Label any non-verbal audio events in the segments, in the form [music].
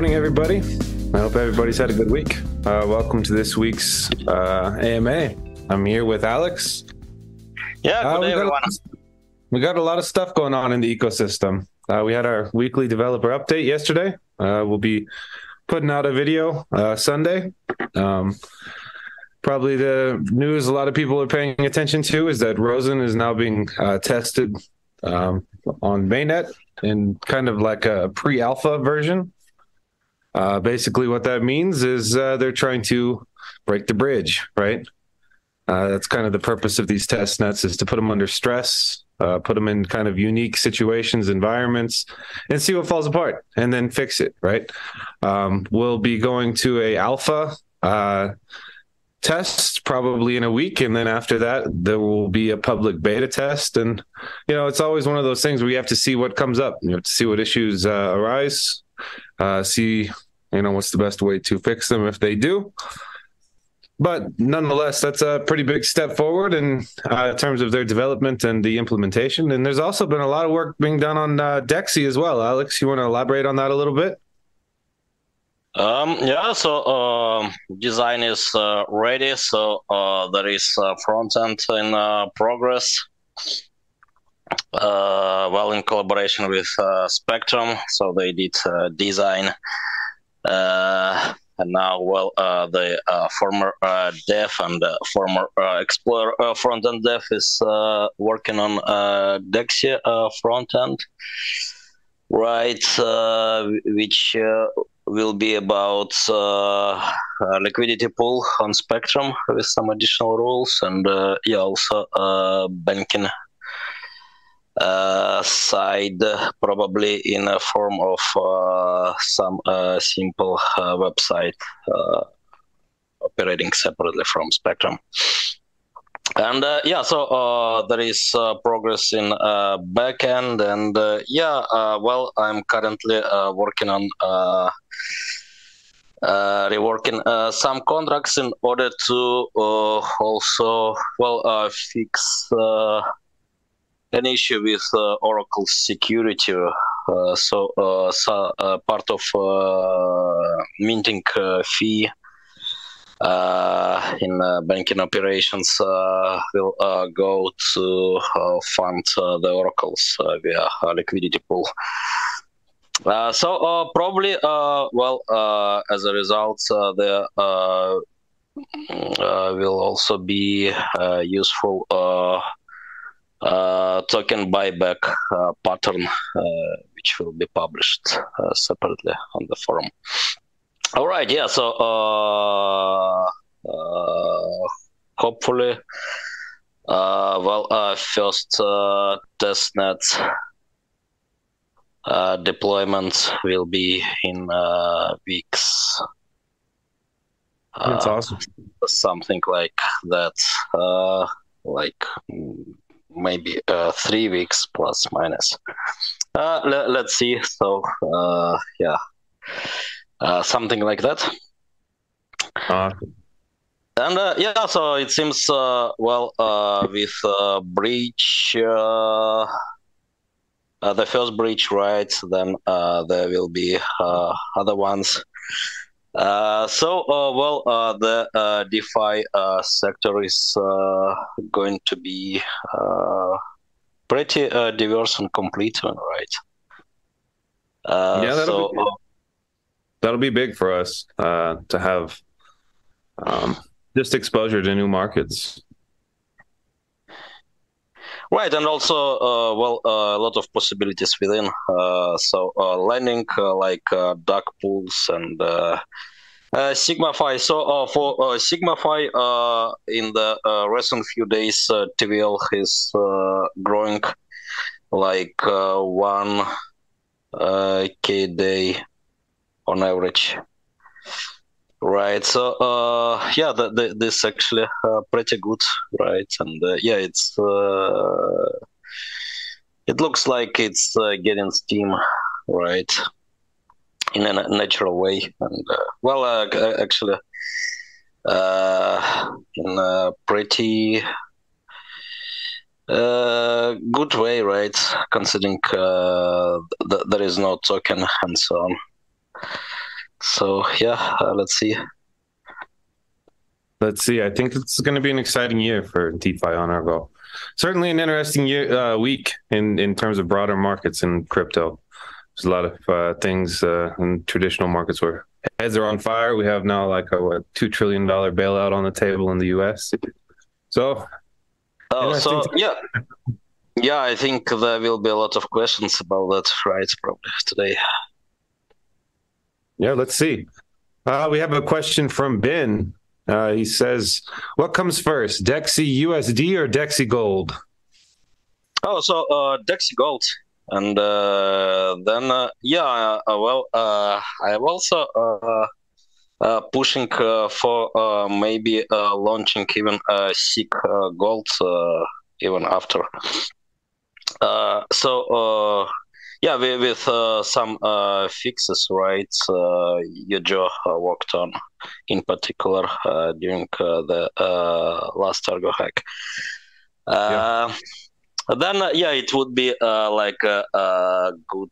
Morning, everybody. I hope everybody's had a good week. Uh, welcome to this week's uh, AMA. I'm here with Alex. Yeah, Uh, we, day, got everyone. a, we got a lot of stuff going on in the ecosystem. Uh, we had our weekly developer update yesterday. Uh, we'll be putting out a video uh, Sunday. Um, probably the news a lot of people are paying attention to is that Rosen is now being uh, tested um, on mainnet in kind of like a pre-alpha version. Uh, basically, what that means is uh, they're trying to break the bridge, right? Uh, that's kind of the purpose of these test nets is to put them under stress, uh, put them in kind of unique situations, environments, and see what falls apart, and then fix it. Right? Um, we'll be going to a alpha uh, test probably in a week, and then after that, there will be a public beta test. And you know, it's always one of those things where you have to see what comes up. You have to see what issues uh, arise, uh, see you know what's the best way to fix them if they do but nonetheless, that's a pretty big step forward in, uh, terms of their development and the implementation. And there's also been a lot of work being done on uh, as well. Alex, you want to elaborate on that a little bit? Um, yeah, so um, design is uh, ready. So uh, there is uh, front end in uh, progress. Uh, well, in collaboration with uh, Spectrum, so they did uh, design. And now, well, the former dev and former Explorer front end dev is working on Dexy front end, right? Which will be about uh, liquidity pool on Spectrum with some additional rules, and uh, yeah, also uh, banking side, probably in a form of uh, some uh, simple uh, website uh, operating separately from Spectrum. And uh, yeah, so uh, there is uh, progress in uh, backend, and uh, yeah, uh, well, I'm currently uh, working on uh, uh, reworking uh, some contracts in order to uh, also well uh, fix uh, an issue with uh, Oracle security. Uh, so, uh, so uh, part of uh, minting uh, fee uh, in uh, banking operations will go to fund the oracles via liquidity pool. So probably, well, as a result, there mm, uh, will also be useful token buyback uh, pattern, uh, which will be published uh, separately on the forum. All right, yeah. So uh, uh, hopefully, uh, well, uh, first uh, testnet uh, deployment will be in uh, weeks. That's Uh, awesome. something like that. Uh, like mm, maybe uh, three weeks plus minus. Uh, le- let's see. So uh, yeah, uh, something like that. Awesome. And uh, yeah, so it seems uh, well uh, with uh, breach, uh, uh, the first breach, right? Then uh, there will be uh, other ones. Uh, so uh, well, uh, the uh, DeFi uh, sector is uh, going to be uh, pretty uh, diverse and complete, right? Uh, Yeah, that'll so be- That'll be big for us uh, to have um, just exposure to new markets. Right, and also, uh, well, uh, a lot of possibilities within. Uh, so, uh, lending uh, like uh, dark pools and uh, SigmaFi. So, for SigmaFi, uh, in the recent few days, TVL is growing like one K day on average. Right. So, uh, yeah, the, the, this actually uh, pretty good, right? And uh, yeah, it's uh, it looks like it's uh, getting steam, right, in a natural way. And uh, well, uh, actually, uh, in a pretty uh, good way, right? Considering uh, th- there is no token and so on. So yeah, uh, let's see. Let's see. I think it's going to be an exciting year for DeFi on Ergo. Certainly an interesting year uh, week in in terms of broader markets in crypto. There's a lot of uh, things uh, in traditional markets where heads are on fire. We have now like a what, two trillion dollar bailout on the table in the U.S. So, oh, so yeah, yeah, I think there will be a lot of questions about that, right? Probably today. Yeah, let's see. Uh, we have a question from Ben. Uh, he says, "What comes first, Dexy USD or Dexy Gold?" Oh, so uh, Gold, and uh, then uh, yeah, uh, well, I'm also pushing for maybe launching even uh, SIG Gold even after. so yeah, with, with uh, some uh, fixes, right? Uh, Yojo uh, worked on, in particular, uh, during uh, the last Ergo hack. Yeah. Then, yeah, it would be like a, a good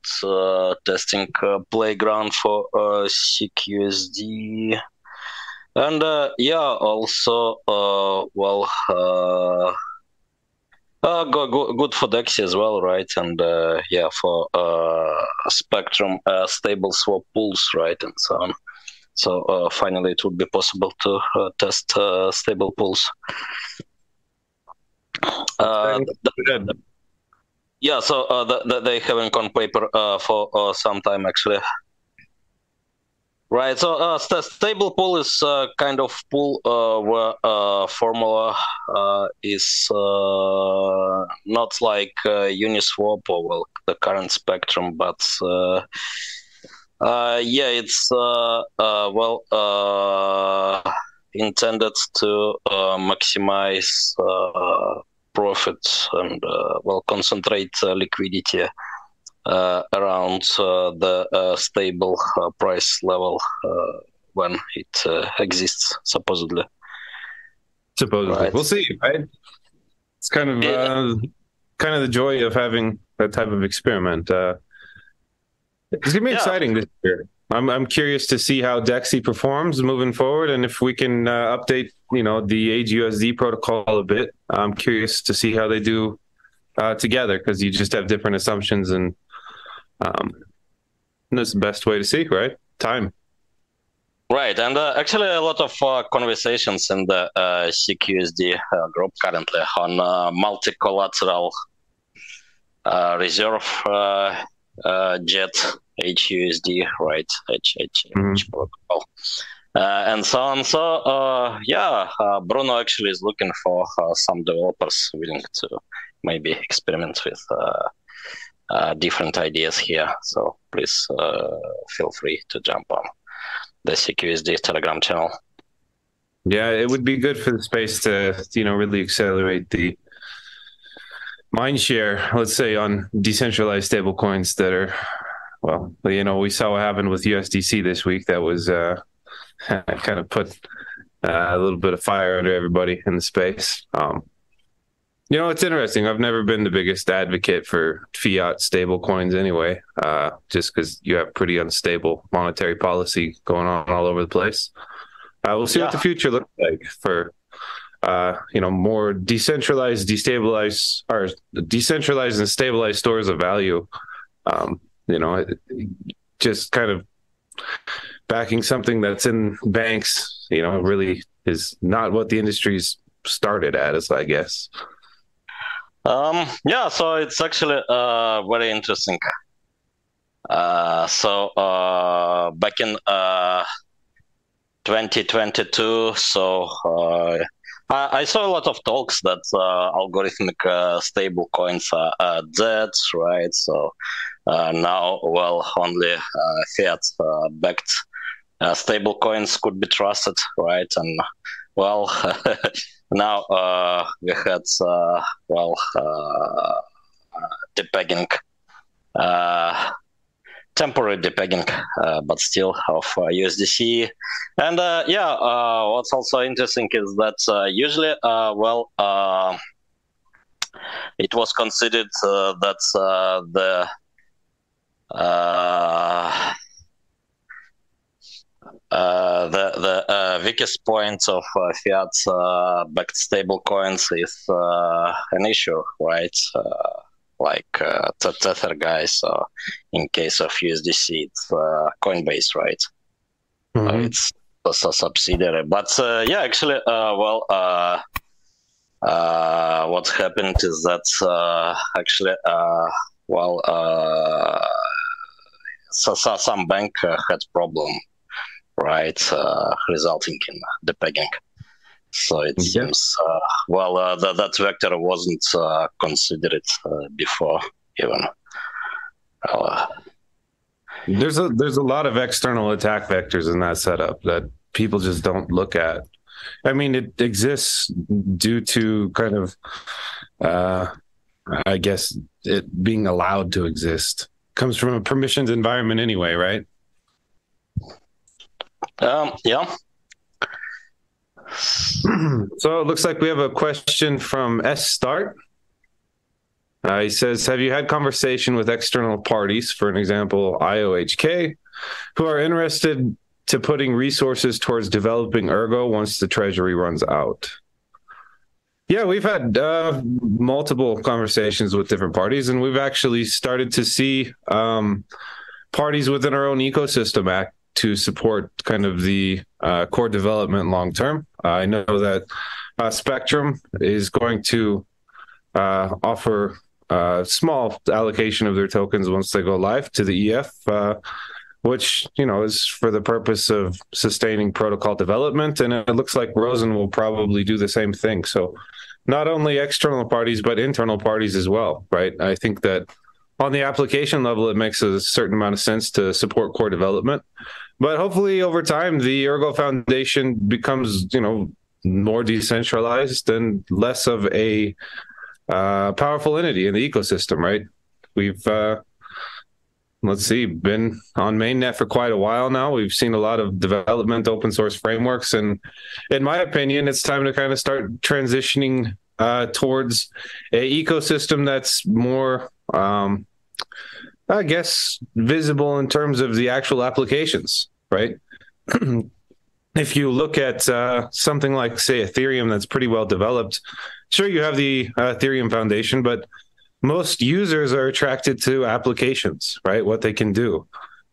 testing playground for SIGUSD. And yeah, also, well, uh, go, go, good for Dexy as well, right? And uh, yeah, for uh, Spectrum uh, stable swap pools, right, and so on. So uh, finally, it would be possible to uh, test uh, stable pools. Uh, yeah, so uh, the, the, they haven't on paper uh, for uh, some time actually. Right. So uh, st- stable pool is uh, kind of pool uh, where uh, formula uh, is uh, not like Uniswap or well the current Spectrum, but yeah, it's well intended to maximize profits and well concentrate liquidity uh, around uh, the uh, stable price level when it exists, supposedly. Supposedly, right. we'll see. Right? It's kind of yeah. kind of the joy of having that type of experiment. it's gonna be yeah. exciting this year. I'm I'm curious to see how Dexy performs moving forward, and if we can uh, update, you know, the AgeUSD protocol a bit. I'm curious to see how they do uh, together because you just have different assumptions and um, that's the best way to see, right? Time. Right, and uh, actually, a lot of uh, conversations in the uh, SIGUSD uh, group currently on uh, multi-collateral uh, reserve uh, jet HUSD, right? H H mm-hmm. H protocol, and so on. So, yeah, Bruno actually is looking for some developers willing to maybe experiment with uh, different ideas here. So please uh, feel free to jump on the SIGUSD Telegram channel. Yeah, it would be good for the space to you know really accelerate the mind share. Let's say on decentralized stablecoins that are well, you know, we saw what happened with USDC this week. That was uh, [laughs] kind of put uh, a little bit of fire under everybody in the space. Um, you know, it's interesting. I've never been the biggest advocate for fiat stable coins anyway, uh, just because you have pretty unstable monetary policy going on all over the place. Uh, we'll see yeah. what the future looks like for, uh, you know, more decentralized, destabilized, or decentralized and stabilized stores of value. Um, you know, just kind of backing something that's in banks, you know, really is not what the industry's started at, as I guess. Um, yeah, so it's actually uh, very interesting. Uh, so uh, back in uh, 2022, so uh, I, I, saw a lot of talks that uh, algorithmic stable coins are, are, dead, right? So now, well, only fiat backed stable coins could be trusted, right? And well, [laughs] now uh, we had uh, well uh, depegging, uh, temporary depegging, uh, but still of USDC. And uh, yeah, what's also interesting is that usually, well, it was considered that the weakest points of uh, fiat uh, backed stable coins is uh, an issue, right? Uh, like uh, Tether guys. So in case of USDC, it's uh, Coinbase, right? Mm-hmm. it's a, subsidiary. But yeah, actually, well, what happened is that actually, well, so, so some bank had problem right, uh, resulting in the pegging. So it yeah. seems uh, well uh, that that vector wasn't uh, considered uh, before even. Uh, there's a there's a lot of external attack vectors in that setup that people just don't look at. I mean, it exists due to kind of, I guess, it being allowed to exist. Comes from a permissions environment anyway, right? Um, yeah. [clears throat] so it looks like we have a question from S Start. Uh, he says, "Have you had conversation with external parties, for an example, IOHK, who are interested to putting resources towards developing Ergo once the treasury runs out?" Yeah, we've had uh, multiple conversations with different parties, and we've actually started to see um, parties within our own ecosystem act to support kind of the uh, core development long term. Uh, I know that uh, Spectrum is going to uh, offer a small allocation of their tokens once they go live to the EF, which you know is for the purpose of sustaining protocol development. And it looks like Rosen will probably do the same thing. So not only external parties but internal parties as well, right? I think that on the application level, it makes a certain amount of sense to support core development. But hopefully, over time, the Ergo Foundation becomes, you know, more decentralized and less of a uh, powerful entity in the ecosystem. Right? We've uh, let's see, been on mainnet for quite a while now. We've seen a lot of development, open source frameworks, and in my opinion, it's time to kind of start transitioning uh, towards a ecosystem that's more um, I guess, visible in terms of the actual applications, right? [clears throat] if you look at uh, something like, say, Ethereum that's pretty well developed, sure, you have the uh, Ethereum Foundation, but most users are attracted to applications, right? What they can do,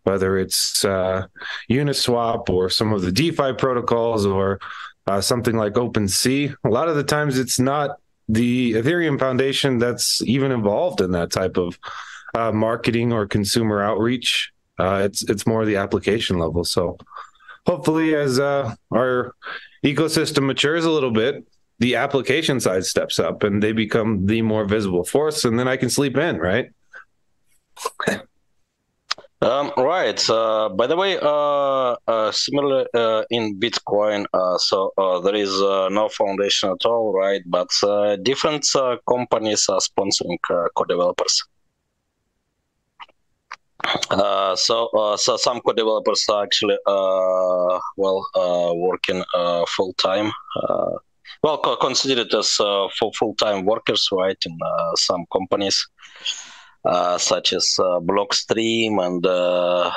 whether it's uh, Uniswap or some of the DeFi protocols or uh, something like OpenSea. A lot of the times, it's not the Ethereum Foundation that's even involved in that type of uh, marketing or consumer outreach. Uh, it's it's more the application level. So hopefully, as uh, our ecosystem matures a little bit, the application side steps up and they become the more visible force, and then I can sleep in, right? [laughs] Um, right. Uh, by the way, uh, uh, similar uh, in Bitcoin, uh, so uh, there is no foundation at all, right? But different companies are sponsoring co-developers. Uh, so, uh, so some co-developers are actually uh, well working full time. well, considered as full time workers, right? In some companies. Uh, such as uh, Blockstream, and uh,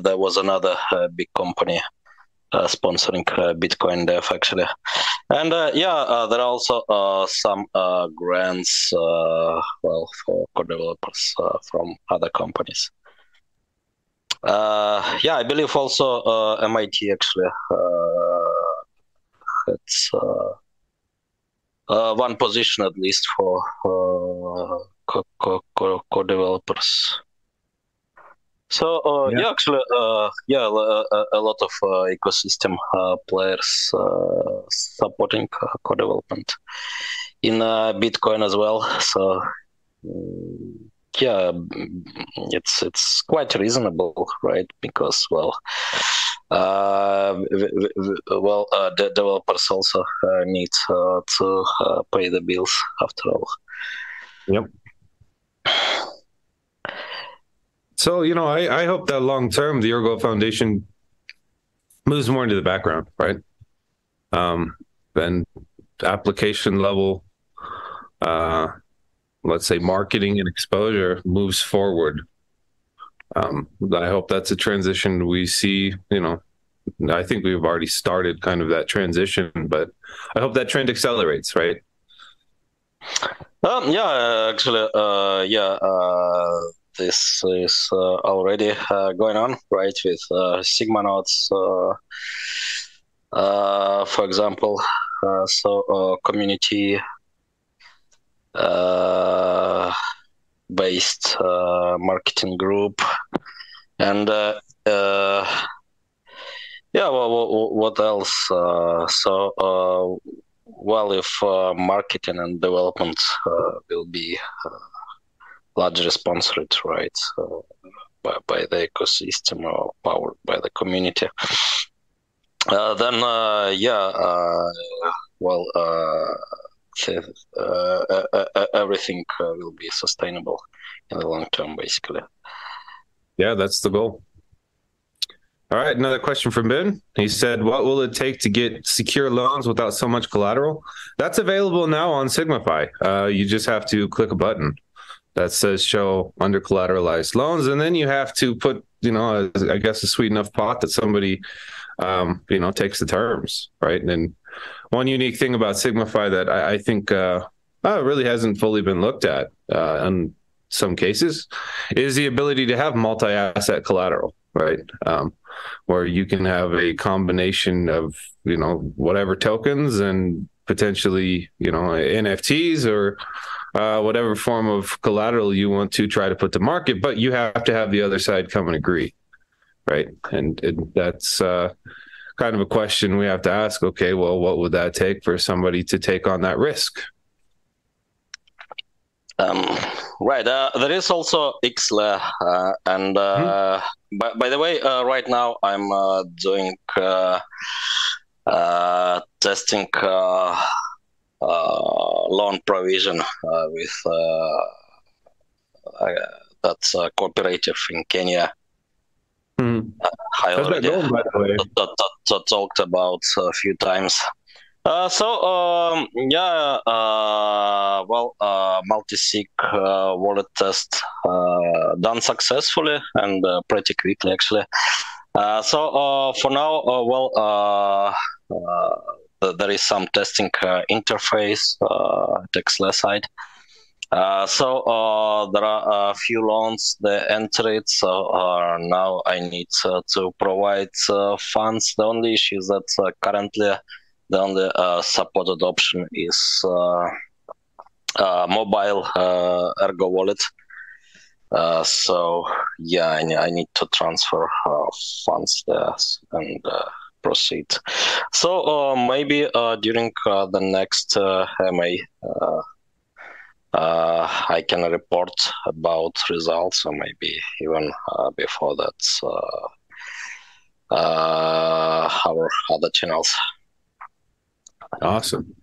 there was another big company uh, sponsoring uh, Bitcoin Dev actually, and uh, yeah, there are also some grants, well, for co-developers from other companies. yeah, I believe also MIT actually it's one position at least for co-developers. So uh, yeah. yeah. actually, uh, yeah, a, a, lot of uh, ecosystem uh, players uh, supporting uh, co-development in Bitcoin as well. So mm, yeah, it's it's quite reasonable, right? Because well, well, the developers also need to pay the bills after all. Yep. So, you know, I, I hope that long term the Ergo Foundation moves more into the background, right? Um, then application level, uh, let's say marketing and exposure moves forward. Um, I hope that's a transition we see, you know, I think we've already started kind of that transition, but I hope that trend accelerates, right? Um, yeah, actually, uh, yeah, uh, this is uh, already uh, going on, right, with uh, Sigmanauts, for example. so, community based marketing group. And yeah, well, what else? so, well, if uh, marketing and development uh, will be uh, largely sponsored, right, by, by the ecosystem or powered by the community, uh, then uh, yeah, uh, well, everything will be sustainable in the long term, basically. Yeah, that's the goal. All right, another question from Ben. He said, "What will it take to get secure loans without so much collateral?" That's available now on SigmaFi. Uh, you just have to click a button that says "Show under collateralized loans," and then you have to put, you know, a, I guess a sweet enough pot that somebody, um, you know, takes the terms, right? And one unique thing about SigmaFi that I, I think uh, uh, really hasn't fully been looked at uh, in some cases is the ability to have multi-asset collateral, right? Um, where you can have a combination of you know whatever tokens and potentially you know NFTs or uh, whatever form of collateral you want to try to put to market, but you have to have the other side come and agree, right? And, and that's uh, kind of a question we have to ask. Okay, well, what would that take for somebody to take on that risk? Um, right. Uh, there is also Ixler, uh, and uh, mm-hmm. by, by the way, uh, right now I'm uh, doing uh, testing loan provision with that's a cooperative in Kenya. Mm. I already going, that, that, that, talked about a few times. Uh, so um, yeah, uh, well, uh, multi-sig uh, wallet test uh, done successfully and uh, pretty quickly actually. so for now, well, there is some testing uh, interface uh, Texla side. Uh, so there are a few loans that enter it. So now I need to provide funds. The only issue is that currently the only uh, supported option is uh, uh, mobile Ergo wallet. so yeah, I, I, need to transfer funds there and proceed. So maybe during the next MA. Uh, I can report about results, or maybe even uh, before that, uh, our other channels. Awesome.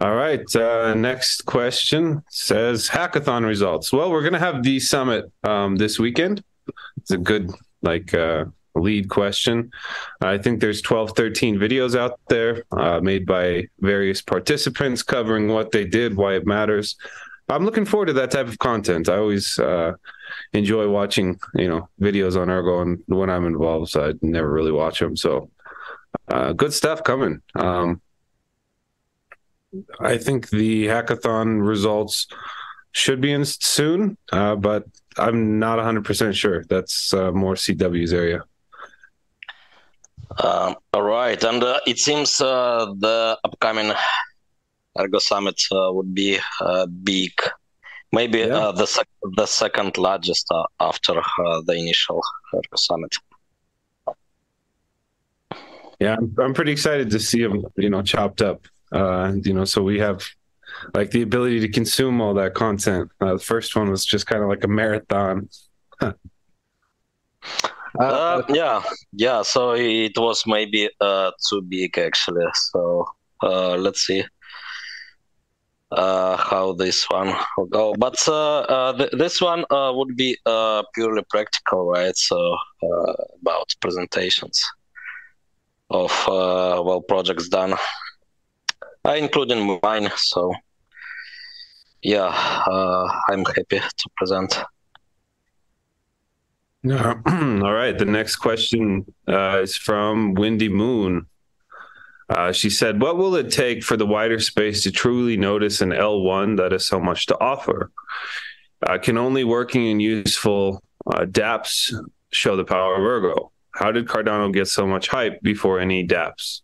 All right. Uh, next question says hackathon results. Well, we're to have the summit um, this weekend. It's a good, like, uh, lead question. I think there's 12, 13 videos out there uh, made by various participants covering what they did, why it matters. I'm looking forward to that type of content. I always uh, enjoy watching, you know, videos on Ergo and when I'm involved. So I never really watch them. So uh, good stuff coming. Um, I think the hackathon results should be in soon, uh, but I'm not 100% sure. That's uh, more CW's area. Um, all right. And uh, it seems uh, the upcoming Ergo Summit uh, would be big. Maybe yeah. the, sec- the second largest after the initial Ergo Summit yeah, I'm, I'm pretty excited to see them, you know, chopped up. Uh, you know, so we have like the ability to consume all that content. Uh, the first one was just kind of like a marathon. [laughs] uh, uh, yeah, yeah. So it was maybe uh, too big actually. So uh, let's see uh, how this one will go. But uh, uh, th- this one uh, would be uh, purely practical, right? So uh, about presentations of uh, well projects done, uh, including mine. So yeah, uh, I'm happy to present. [clears throat] All right. The next question uh, is from Windy Moon. Uh, she said, What will it take for the wider space to truly notice an L1 that has so much to offer? Uh, can only working and useful uh, dApps show the power of Ergo? How did Cardano get so much hype before any dApps?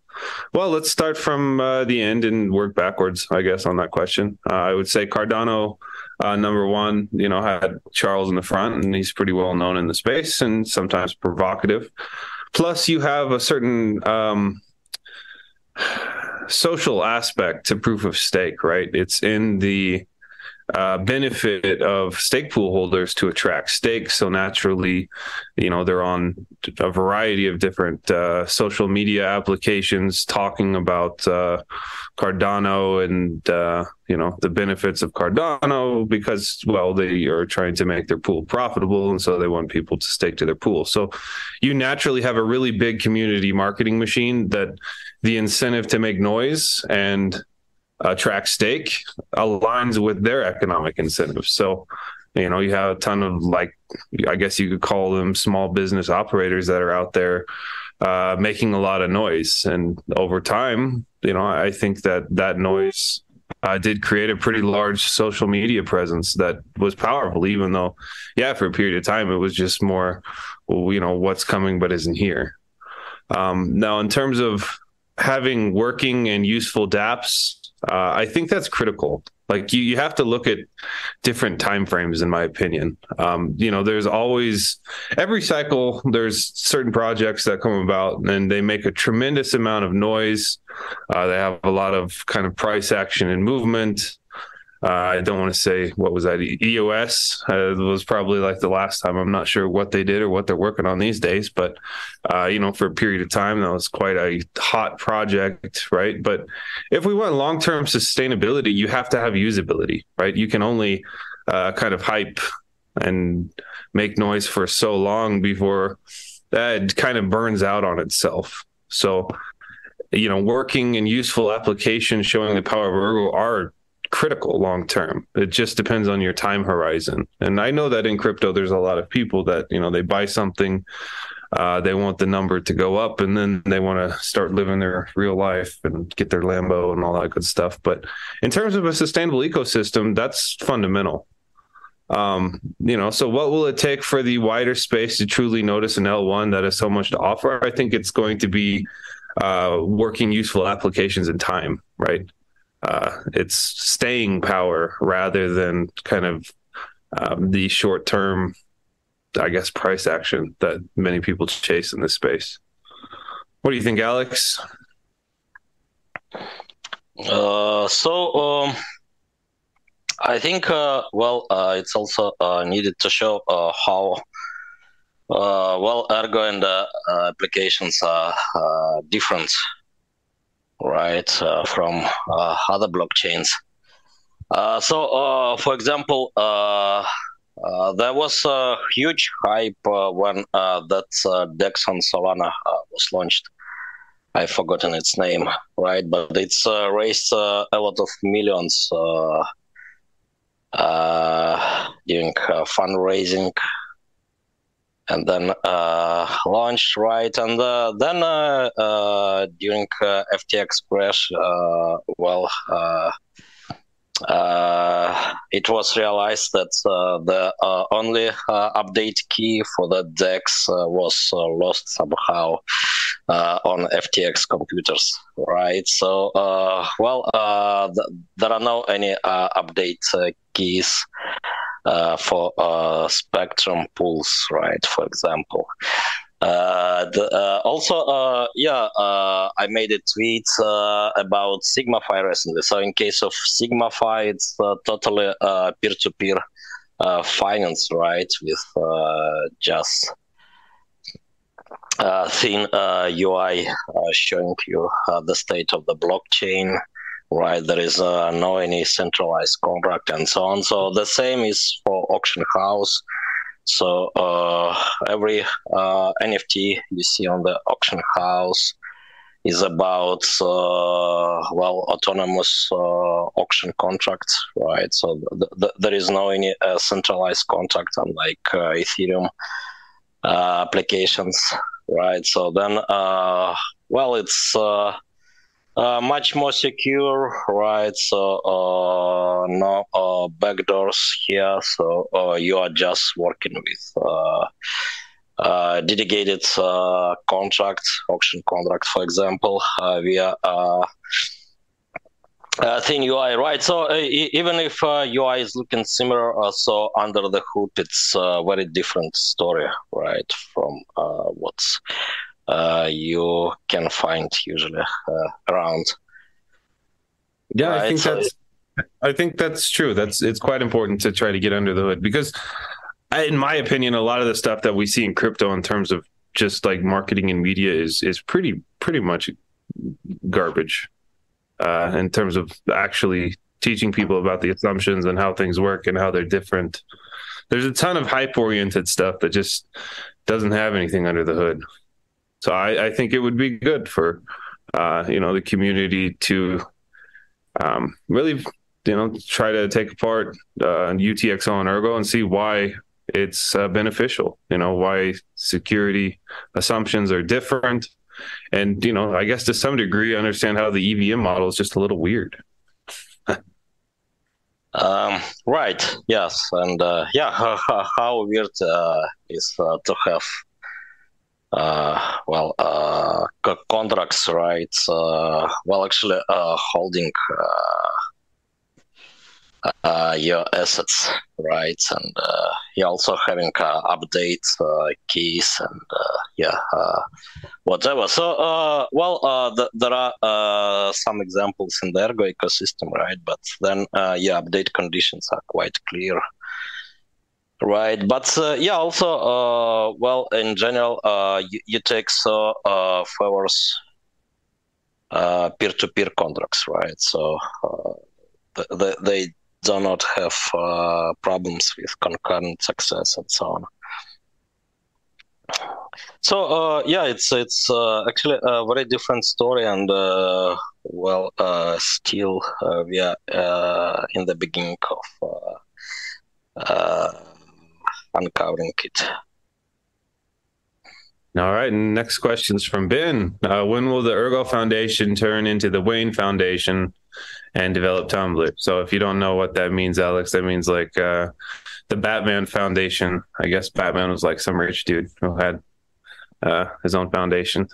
Well, let's start from uh, the end and work backwards, I guess, on that question. I would say Cardano, uh, number one, you know, had Charles in the front, and he's pretty well known in the space and sometimes provocative. Plus, you have a certain um, [sighs] social aspect to proof of stake, right? It's in the uh, benefit of stake pool holders to attract stakes. So naturally, you know, they're on a variety of different uh, social media applications talking about uh, Cardano and, uh, you know, the benefits of Cardano because, well, they are trying to make their pool profitable. And so they want people to stake to their pool. So you naturally have a really big community marketing machine that the incentive to make noise and attract stake aligns with their economic incentives. So, you know, you have a ton of like, I guess you could call them small business operators that are out there uh, making a lot of noise. And over time, you know, I think that that noise uh, did create a pretty large social media presence that was powerful, even though, yeah, for a period of time, it was just more, you know, what's coming but isn't here. Um, now, in terms of having working and useful dApps, uh, I think that's critical. Like you, you have to look at different time frames, in my opinion. Um, you know, there's always every cycle. There's certain projects that come about, and they make a tremendous amount of noise. Uh, they have a lot of kind of price action and movement. Uh, I don't want to say what was that EOS uh, was probably like the last time. I'm not sure what they did or what they're working on these days, but uh, you know, for a period of time that was quite a hot project, right? But if we want long term sustainability, you have to have usability, right? You can only uh, kind of hype and make noise for so long before that kind of burns out on itself. So, you know, working and useful applications showing the power of Ergo are critical long term. It just depends on your time horizon. And I know that in crypto, there's a lot of people that, you know, they buy something, uh, they want the number to go up, and then they want to start living their real life and get their Lambo and all that good stuff. But in terms of a sustainable ecosystem, that's fundamental. Um, you know, so what will it take for the wider space to truly notice an L1 that has so much to offer? I think it's going to be uh, working useful applications in time, right? Uh, it's staying power rather than kind of um, the short term, I guess, price action that many people chase in this space. What do you think, Alex? Uh, so, um, I think, uh, well, uh, it's also uh, needed to show uh, how well Ergo and applications are different right, uh, from uh, other blockchains. Uh, so, for example, there was a huge hype when that DEX on Solana was launched. I've forgotten its name, right? But it's uh, raised uh, a lot of millions uh, during fundraising and then uh, launched right and uh, then uh, uh during uh, ftx crash uh, well it was realized that the only update key for the dex was lost somehow on ftx computers right? So well th- there are no any update keys uh, for uh, spectrum pools, right? For example. Uh, the, uh, also, uh, yeah, uh, I made a tweet about SigmaFi recently. So, in case of SigmaFi, it's totally peer-to-peer finance, right? With just thin UI showing you the state of the blockchain right? There is uh, no any centralized contract and so on. So the same is for auction house. So uh, every uh, NFT you see on the auction house is about uh, well autonomous uh, auction contracts, right? So th- th- there is no any uh, centralized contract unlike Ethereum. applications, right? So then, well, it's uh, much more secure, right? So uh, no uh, backdoors here. So uh, you are just working with uh, dedicated contracts, auction contract, for example, via thin UI, right? So even if UI is looking similar, so under the hood, it's a very different story, right? From what's you can find usually uh, around. Yeah, right? I think so that's. I think that's true. That's it's quite important to try to get under the hood because, I, in my opinion, a lot of the stuff that we see in crypto in terms of just like marketing and media is is pretty pretty much garbage. Uh, in terms of actually teaching people about the assumptions and how things work and how they're different. There's a ton of hype oriented stuff that just doesn't have anything under the hood. So I, I think it would be good for uh, you know the community to um, really you know try to take apart uh, UTXO and Ergo and see why it's uh, beneficial. You know why security assumptions are different, and you know I guess to some degree understand how the EVM model is just a little weird. [laughs] Um, right. Yes, and uh, yeah, how, [laughs] how weird uh, is uh, to have Uh, well, uh, contracts, right? Uh, well, actually, uh, holding uh, uh, your assets, right? And uh, you're also having uh, updates, keys, and yeah, whatever. So, well, th- there are some examples in the Ergo ecosystem, right? But then, yeah, update conditions are quite clear right but uh, yeah also uh, well in general uh, take so uh, favors uh, peer-to-peer contracts right? So uh, they, they do not have uh, problems with concurrent success and so on. So yeah it's it's actually a very different story and well still we are in the beginning of uncovering it. All right. Next question is from Ben. Uh, when will the Ergo Foundation turn into the Wayne Foundation and develop Tumbler? So, if you don't know what that means, Alex, that means like uh, the Batman Foundation. I guess Batman was like some rich dude who had uh, his own foundation.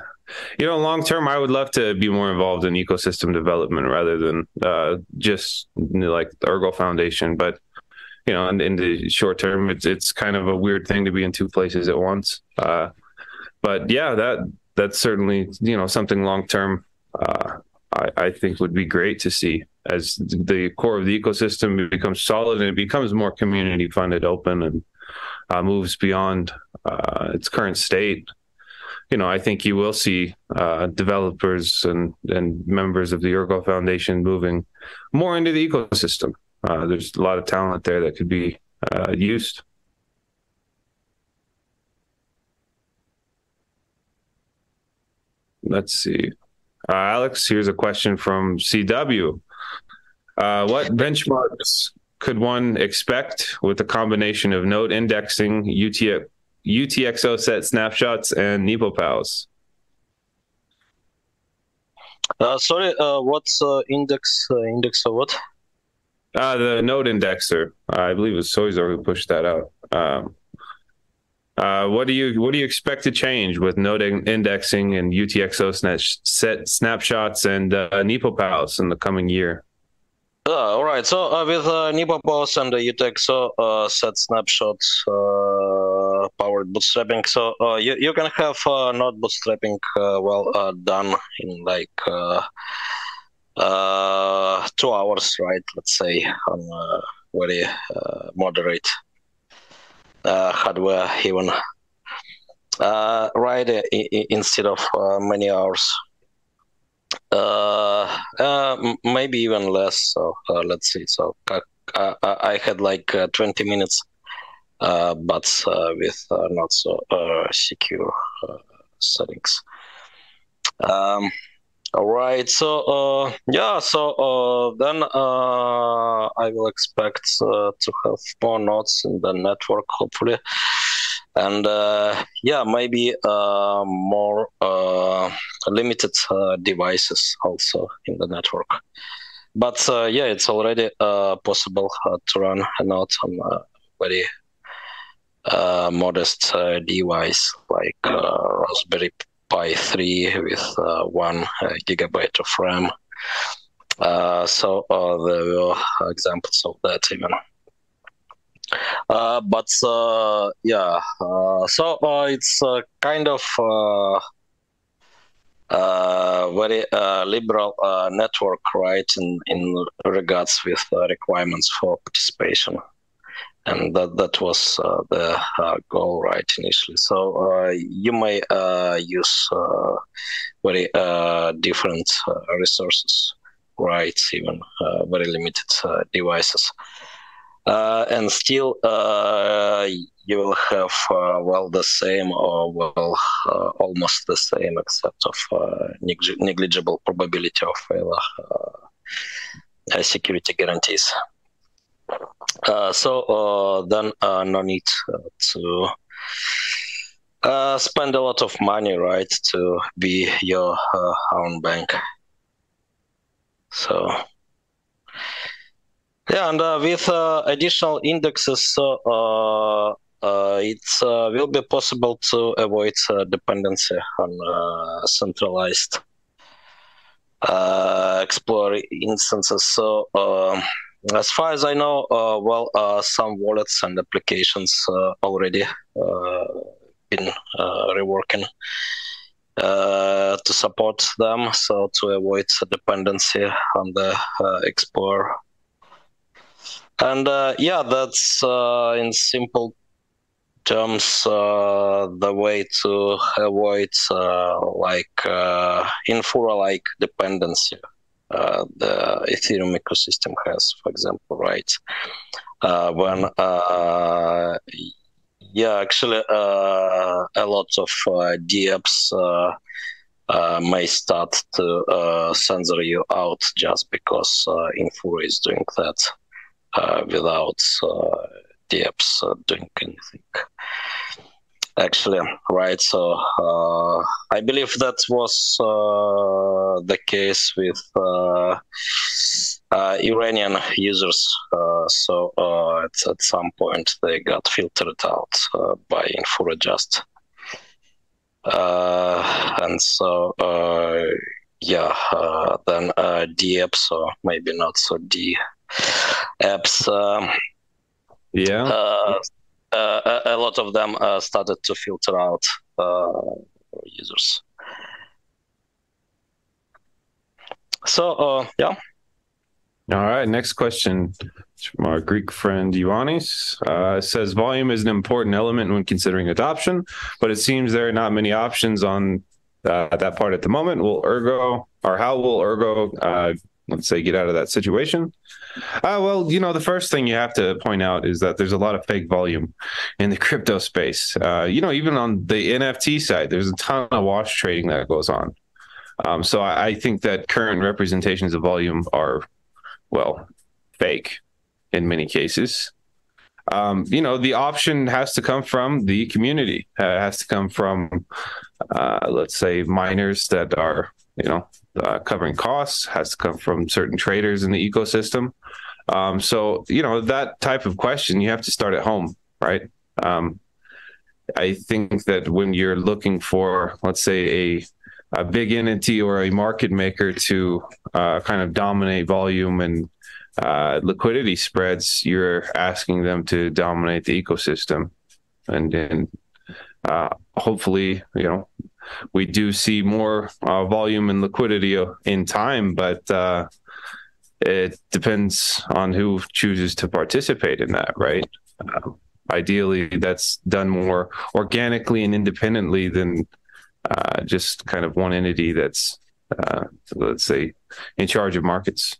You know, long term, I would love to be more involved in ecosystem development rather than uh, just you know, like the Ergo Foundation. But you know, in, in, the short term, it's it's kind of a weird thing to be in two places at once. Uh, but yeah, that that's certainly you know something long term. Uh, I, I think would be great to see as the core of the ecosystem becomes solid and it becomes more community funded, open, and uh, moves beyond uh, its current state. You know, I think you will see uh, developers and and members of the Ergo Foundation moving more into the ecosystem uh, there's a lot of talent there that could be uh, used. Let's see. Uh, Alex, here's a question from CW. Uh, what benchmarks could one expect with a combination of node indexing, UTX, UTXO set snapshots, and NiPoPoWs? Uh, sorry, uh, what's index? index of what? Uh, the node indexer. Uh, I believe it was Soizor who pushed that out. Um, uh, what do you what do you expect to change with node in- indexing and UTXO set snapshots and uh, NiPoPoWs in the coming year? Uh, all right. So uh, with uh, NiPoPoWs and the UTXO uh, set snapshots uh, powered bootstrapping, so you you can have node bootstrapping well done in like uh, two hours, right? Let's say on a very uh, moderate uh, hardware, even uh, right instead of uh, many hours. Maybe even less. So let's see. So I, had like uh, 20 minutes, uh, but with not so secure settings. Um, all right. So uh, yeah. So uh, then uh, I will expect uh, to have more nodes in the network, hopefully. and uh, yeah, maybe uh, more uh, limited uh, devices also in the network. But uh, yeah, it's already uh, possible to run a node on a very uh, modest device like uh Raspberry Pi 3 with one gigabyte of RAM. so there are examples of that even. Uh, but uh, yeah, uh, so uh, it's uh, kind of uh, very liberal network, right? In in regards with requirements for participation, and that that was the goal, right? Initially, so you may use very different resources, right? Even very limited devices uh, and still uh, you will have uh, well the same or well uh, almost the same except of uh, neg- negligible probability of failure uh, security guarantees Uh, so uh, then uh, no need to spend a lot of money right to be your own bank so yeah, and uh, with uh, additional indexes, uh, it will be possible to avoid dependency on centralized Explorer instances. So. Um, As far as I know, uh, well, uh, some wallets and applications uh, already been reworking to support them, so to avoid dependency on the Explorer and yeah, that's in simple terms uh, the way to avoid uh, like uh, Infura like dependency. Uh, the Ethereum ecosystem has, for example, right? when yeah, actually, a lot of DApps may start to censor you out just because Infura is doing that uh, without uh, apps uh, doing anything. Actually, right. So uh, I believe that was uh, the case with uh, Iranian users. so at, at, some point they got filtered out by Infura and so yeah, then uh, apps or maybe not so D apps. Um, yeah. Uh, uh, a, lot of them uh, started to filter out users. So, yeah. All right, next question from our Greek friend Ioannis. Uh, says volume is an important element when considering adoption, but it seems there are not many options on uh, that part at the moment. Will Ergo, or how will Ergo, uh, let's say, get out of that situation? Uh, well, you know, the first thing you have to point out is that there's a lot of fake volume in the [laughs] crypto space. Uh, you know, even on the NFT side, there's a ton of wash trading that goes on. Um, so I, I think that current representations of volume are, well, fake in many cases. Um, you know, the option has to come from the community. Uh, it has to come from, uh, let's say, miners that are, you know, uh, covering costs. Has to come from certain traders in the ecosystem. Um, so, you know, that type of question, you have to start at home, right? Um, I think that when you're looking for, let's say, a a big entity or a market maker to uh, kind of dominate volume and uh, liquidity spreads, you're asking them to dominate the ecosystem, and then uh, hopefully, you know, we do see more uh, volume and liquidity in time, but uh, it depends on who chooses to participate in that, right? Uh, ideally, that's done more organically and independently than uh, just kind of one entity that's, uh, let's say, in charge of markets.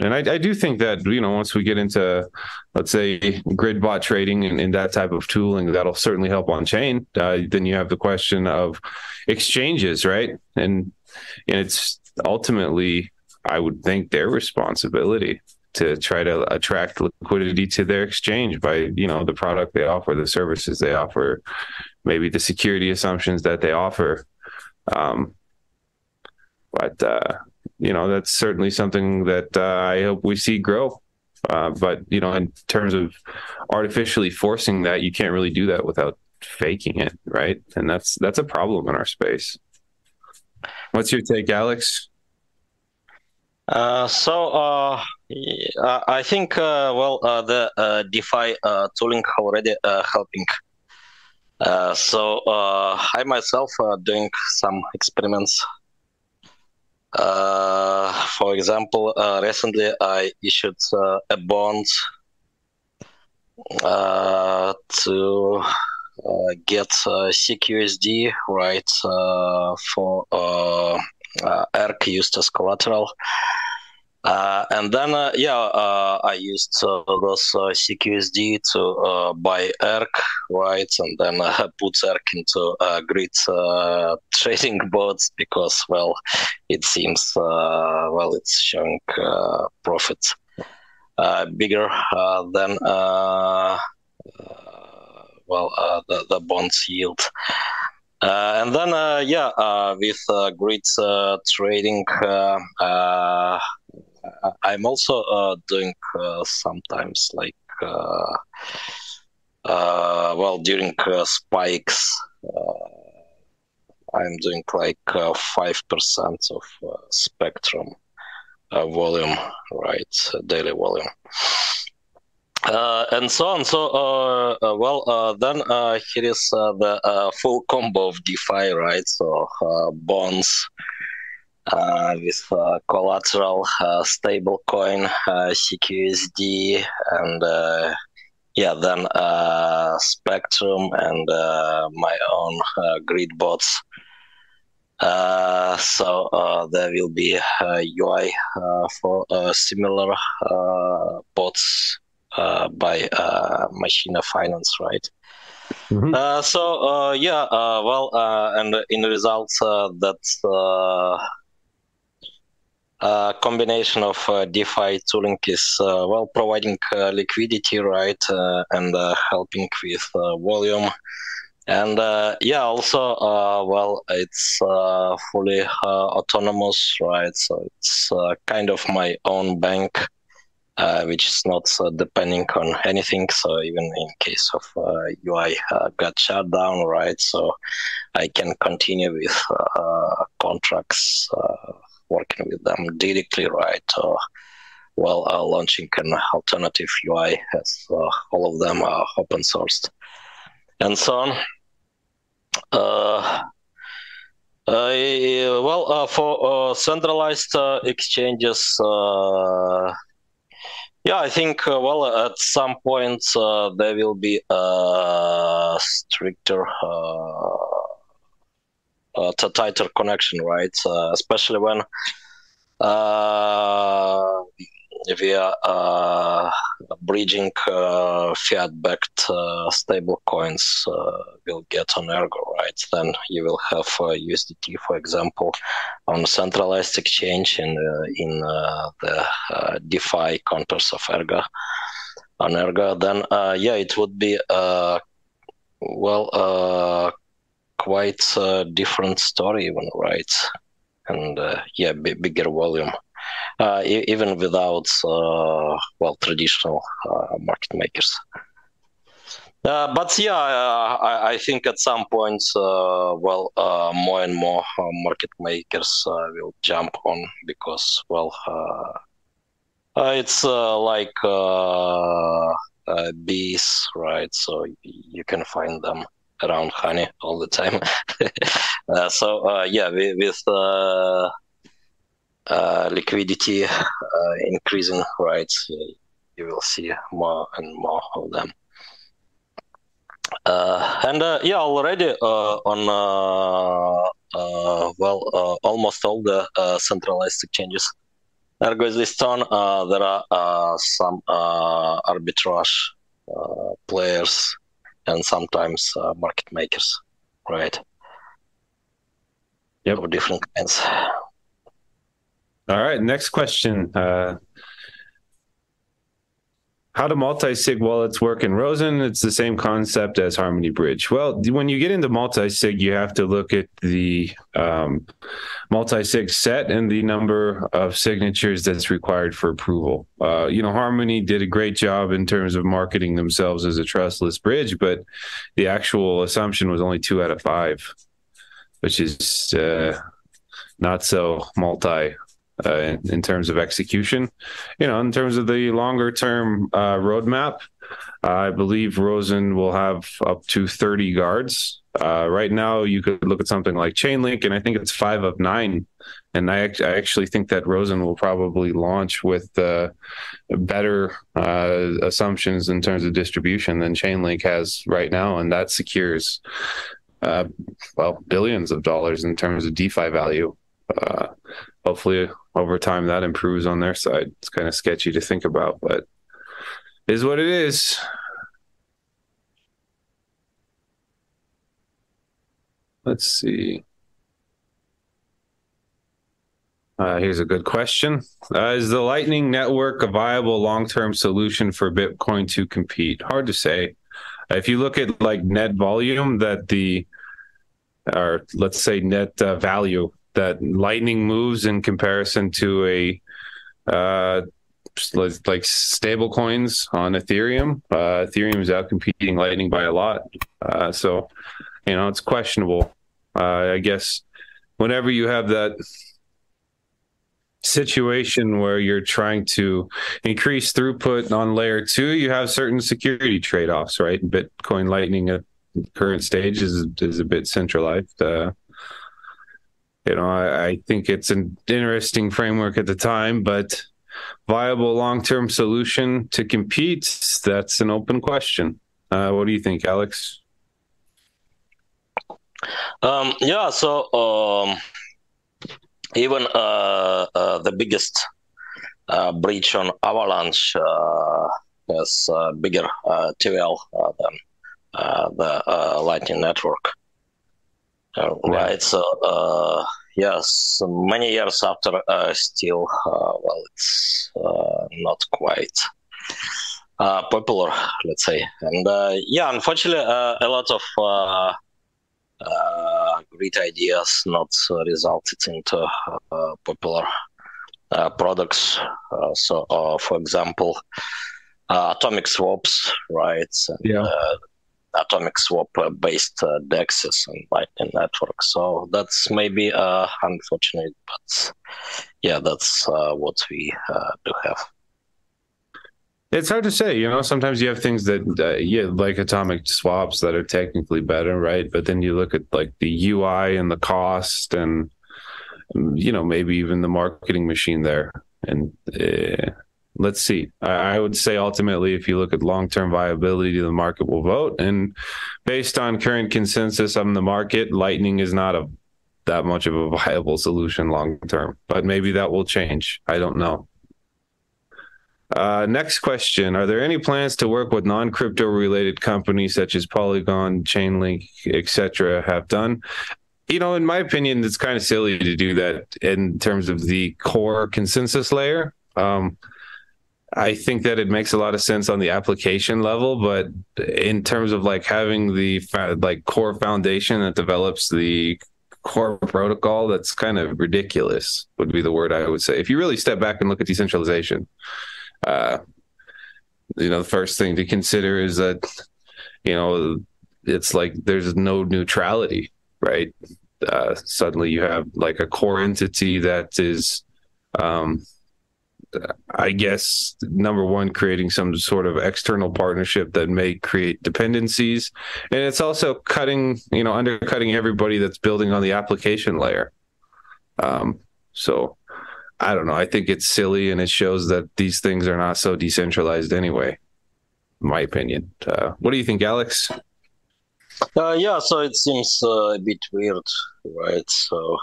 And I, I, do think that you know once we get into let's say grid bot trading and, and that type of tooling, that'll certainly help on chain. Uh, then you have the question of exchanges, right? And and it's ultimately I would think their responsibility to try to attract liquidity to their exchange by you know the product they offer, the services they offer, maybe the security assumptions that they offer. Um, but uh, you know that's certainly something that uh, I hope we see grow. Uh, but you know, in terms of artificially forcing that, you can't really do that without faking it, right? And that's that's a problem in our space. What's your take, Alex? Uh, so uh, I think uh, well uh, the uh, DeFi tooling already helping. so uh I myself doing some experiments. For example, recently I issued a bond to uh, get uh, SigUSD right uh, for ERG used as collateral. Uh, and then, uh, yeah, uh, I used those SigUSD to buy ERG, right? And then I [laughs] put ERG into grid [laughs] trading bots because, well, it seems, well, it's showing profits bigger than well uh, the the bonds yield. Uh, and then, uh, yeah, uh, with uh, grid uh, trading, I'm also doing sometimes like, well, during spikes, I'm doing like five percent of spectrum volume, right, daily volume uh, and so on. So, uh, uh, well, uh, then uh, here is uh, the full combo of DeFi, right? So, bonds with collateral, stablecoin, SigUSD, and yeah, then Spectrum and my own grid bots. Uh, so uh, there will be UI uh, for similar bots uh, by uh, Machina Finance, right? Mm-hmm. Uh, so uh, yeah, uh, well, uh, and in results, that Uh, combination of uh, DeFi tooling is uh, well providing liquidity, right, and helping with volume. And yeah, also, well, it's fully autonomous, right? So it's kind of my own bank uh, which is not uh, depending on anything. So even in case of UI uh, uh, got shut down, right? So I can continue with uh, contracts, working with them directly, right? while launching an alternative UI, as all of them are open sourced, and so on. Uh, well, uh, for uh, centralized exchanges, yeah, I think uh, well at some point uh, there will be a stricter, uh, tighter connection, right? Uh, especially when uh, we are uh, bridging uh, fiat-backed uh, stable coins will get on Ergo, right? Then you will have USDT, for example, on centralized exchange in in the DeFi contours of Ergo. On Ergo, then yeah, it would be well quite a different story even, right? And yeah, b- bigger volume uh, e- even without uh, well traditional uh, market makers. Uh, but yeah, uh, I, I, think at some point, uh, well, more and more market makers will jump on because, well, it's like bees, right? So you can find them around honey all the time. [laughs] so yeah, with, with uh, liquidity uh, increasing, right? You will see more and more of them. Uh, and yeah, already on well, almost all the centralized exchanges Ergo is listed. Uh, there are uh, some uh, arbitrage players and sometimes market makers, right? Yep. Of different kinds. All right, next question. Uh, how do multi-sig wallets work in Rosen? It's the same concept as Harmony Bridge. Well, when you get into multi-sig, you have to look at the um, multi-sig set and the number of signatures that's required for approval. Uh, you know, Harmony did a great job in terms of marketing themselves as a trustless bridge, but the actual assumption was only two out of five, which is uh, not so multi uh, in, in, terms of execution. You know, in terms of the longer term uh, roadmap, uh, I believe Rosen will have up to 30 guards. Uh, right now, you could look at something like Chainlink, and I think it's five of nine. And I, I actually think that Rosen will probably launch with uh, better uh, assumptions in terms of distribution than Chainlink has right now, and that secures well billions of dollars in terms of DeFi value. Hopefully, over time that improves on their side. It's kind of sketchy to think about, but is what it is. Let's see. Uh, here's a good question. Uh, is the Lightning Network a viable long term solution for Bitcoin to compete? Hard to say. If you look at like net volume that the, or let's say net uh, value that Lightning moves in comparison to a uh, like stable coins on Ethereum. Uh, Ethereum is out competing Lightning by a lot. Uh, so, you know, it's questionable. Uh, I guess whenever you have that situation where you're trying to increase throughput on layer two, you have certain security trade offs, right? Bitcoin Lightning at current stage is, is a bit centralized. Uh, you know, I, I think it's an interesting framework at the time, but viable long term solution to compete, that's an open question. Uh, what do you think, Alex? Um, yeah, so um, even uh, uh, the biggest uh, breach on Avalanche uh, has bigger TVL than the Lightning Network. Uh, right. So, uh, yes, many years after, uh, still, uh, well, it's uh, not quite uh, popular, let's say. And yeah, unfortunately, a lot of great ideas not resulted into popular products. so, for example, atomic swaps, right? And, yeah atomic swap based uh, dexes and lightning network so that's maybe uh, unfortunate but yeah that's uh, what we uh, do have. It's hard to say you know sometimes you have things that uh, yeah like atomic swaps that are technically better right? But then you look at like the ui and the cost and you know maybe even the marketing machine there. And uh, let's see. I, would say ultimately, if you look at long term viability, the market will vote. And based on current consensus on the market, Lightning is not a that much of a viable solution long term. But maybe that will change. I don't know. Uh, next question: Are there any plans to work with non-crypto related companies such as Polygon, Chainlink, etc. Have done? You know, in my opinion, it's kind of silly to do that in terms of the core consensus layer. Um, I think that it makes a lot of sense on the application level, but in terms of like having the like core foundation that develops the core protocol, that's kind of ridiculous. Would be the word I would say. If you really step back and look at decentralization, uh, you know, the first thing to consider is that you know it's like there's no neutrality, right? Uh, suddenly you have like a core entity that is um, I guess number one, creating some sort of external partnership that may create dependencies, and it's also cutting, you know, undercutting everybody that's building on the application layer. Um, so I don't know. I think it's silly, and it shows that these things are not so decentralized anyway. my opinion. Uh, what do you think, Alex? Uh, yeah, so it seems uh, a bit weird, right? So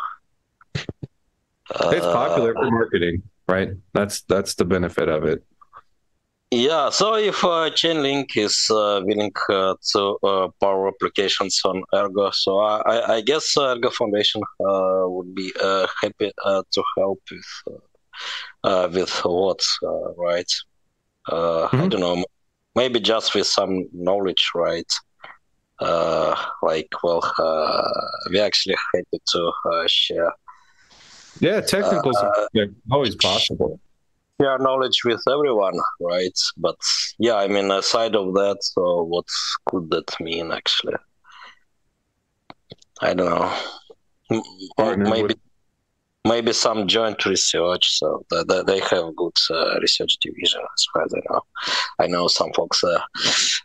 it's popular for marketing right? That's that's the benefit of it. Yeah, so if uh, Chainlink is uh, willing uh, to uh, power applications on Ergo, so I, I guess Ergo Foundation uh, would be uh, happy to help with with what, right? Uh, mm-hmm. I don't know, maybe just with some knowledge, right? Uh, like, well, uh, we actually happy to uh, share. Yeah, technical uh, always possible. Share knowledge with everyone, right? But yeah, I mean, aside of that, so what could that mean actually? I don't know. Or maybe maybe some joint research. So that, they have good uh, research division as far as I know. I know some folks there,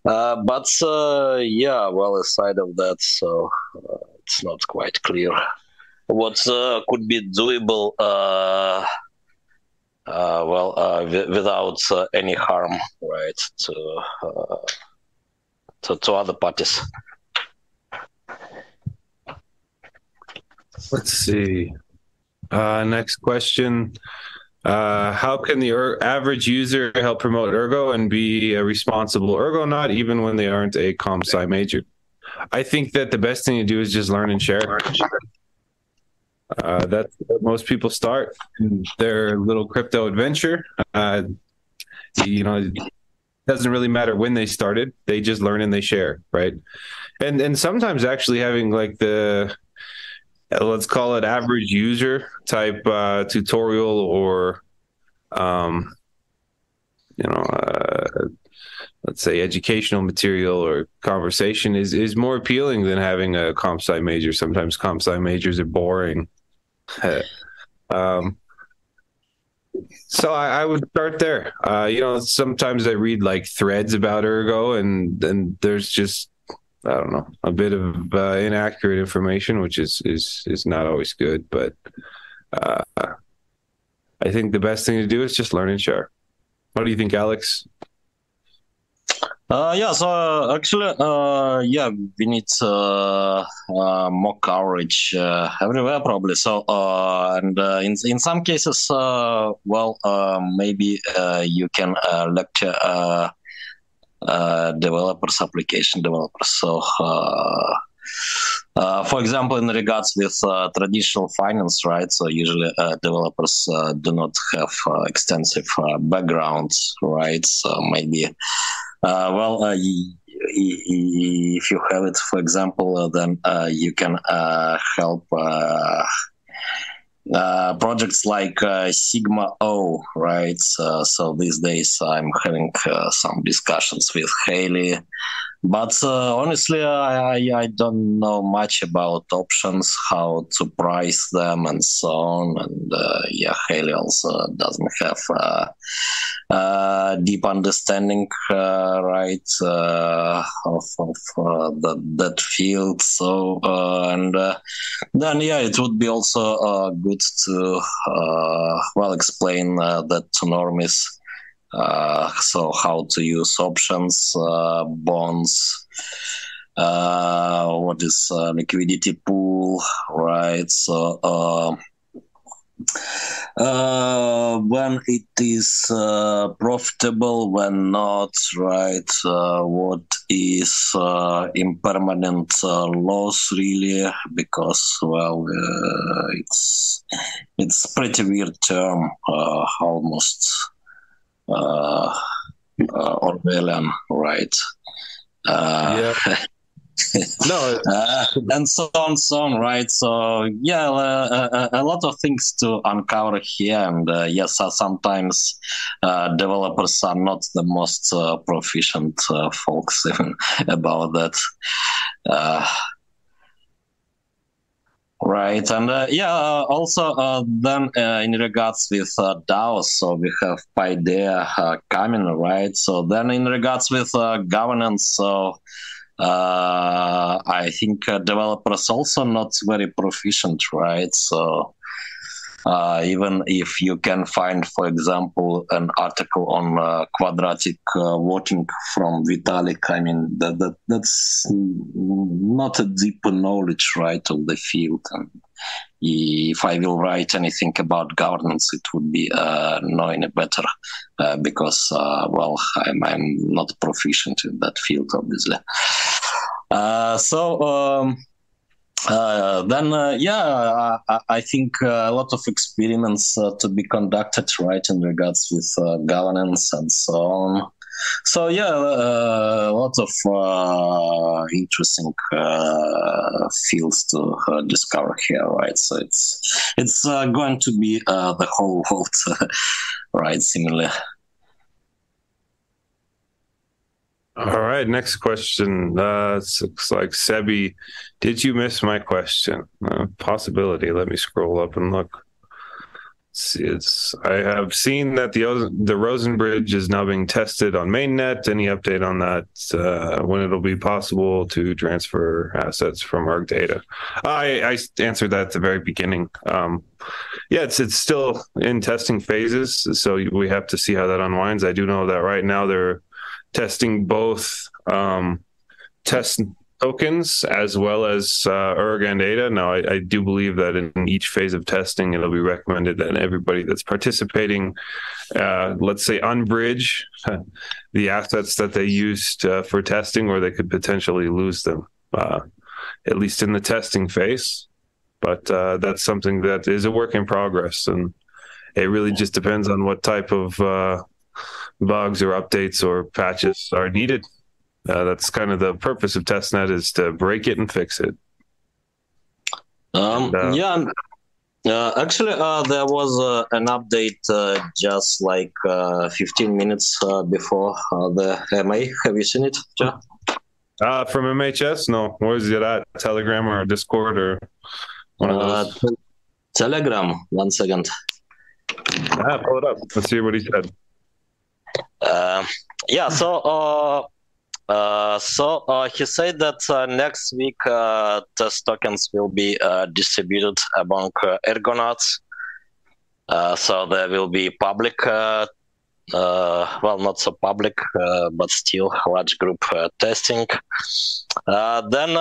uh, but uh, yeah, well, aside of that, so uh, it's not quite clear what uh, could be doable. Uh, well, w- without any harm, right, to, to to other parties. Let's see. Uh, next question. Uh, how can the er- average user help promote Ergo and be a responsible Ergonaut even when they aren't a comp sci major? I think that the best thing to do is just learn and share. Uh, that's most people start their little crypto adventure. Uh, you know, it doesn't really matter when they started; they just learn and they share, right? And and sometimes actually having like the let's call it average user type uh, tutorial or um, you know uh, let's say educational material or conversation is is more appealing than having a comp sci major sometimes comp sci majors are boring [laughs] um, so I, I, would start there uh, you know sometimes i read like threads about ergo and and there's just I don't know, a bit of uh, inaccurate information, which is is is not always good. But uh, I think the best thing to do is just learn and share. What do you think, Alex? Uh, yeah, so uh, actually, uh, yeah, we need uh, uh, more coverage uh, everywhere, probably. So, and in in some cases, well, maybe you can lecture developers, application developers. So, uh, for example, in regards with uh, traditional finance, right? So usually uh, developers do not have extensive backgrounds, right? So maybe, well, if you have it, for example, then you can help uh, projects like uh, SigmaO, right? Uh, so these days I'm having uh, some discussions with Haley but uh, honestly, I, I, don't know much about options, how to price them, and so on. And uh, yeah, Haley also doesn't have uh, uh deep understanding, uh, right, uh, of, of the, that field. So and then yeah, it would be also good to well explain that to normies uh, so how to use options, uh, bonds, uh, what is liquidity pool, right? So uh, when it is uh, profitable, when not, right? Uh, what is impermanent loss really? Because well, it's it's pretty weird term, almost uh, uh, Orwellian, right? Uh, yeah. [laughs] no, [laughs] uh, and so on, so on, right? So yeah, uh, a, a, lot of things to uncover here, and uh, yes, sometimes developers are not the most proficient folks [laughs] even about that. Right, and uh, yeah, uh, also uh, then uh, in regards with uh, DAOs, so we have Paideia uh, coming, right? So then in regards with governance, so Uh, I think uh, developers also not very proficient, right? So uh, even if you can find, for example, an article on uh, quadratic uh, voting from Vitalik, I mean that, that that's not a deep knowledge, right, of the field. And if I will write anything about governance, it would be uh, knowing better, uh, because uh, well, I'm, I'm not proficient in that field, obviously. so. Um, uh, then uh, yeah, I, I think uh, a lot of experiments uh, to be conducted, right, in regards with uh, governance and so on. So yeah, a lot of interesting fields to discover here, right? So it's it's going to be the whole world, [laughs] right? Similarly. All right, next question. Uh, looks like Sebi. Did you miss my question? Uh, possibility. Let me scroll up and look. See, it's. I have seen that the the Rosen Bridge is now being tested on mainnet. Any update on that? Uh, when it'll be possible to transfer assets from ARG data? I, I answered that at the very beginning. Um, yeah, it's it's still in testing phases, so we have to see how that unwinds. I do know that right now they're testing both um, test tokens as well as uh, Uragan data. Now, I, I, do believe that in each phase of testing, it'll be recommended that everybody that's participating, uh, let's say, unbridge [laughs] the assets that they used uh, for testing, or they could potentially lose them, uh, at least in the testing phase. But uh, that's something that is a work in progress, and it really just depends on what type of uh, bugs or updates or patches are needed. Uh, that's kind of the purpose of testnet is to break it and fix it. Um, and, uh, yeah, uh, actually, uh, there was uh, an update uh, just like 15 minutes before the MA. Have you seen it, Joe? from MHS? No. Where is it at? Telegram or Discord or one of those? Te- Telegram. One second. Ah, pull it up. Let's see what he said. Uh, yeah, so uh, uh, so uh, he said that uh, next week uh, test tokens will be uh, distributed among uh, ergonauts. Uh, so there will be public, well, not so public, but still large group testing. then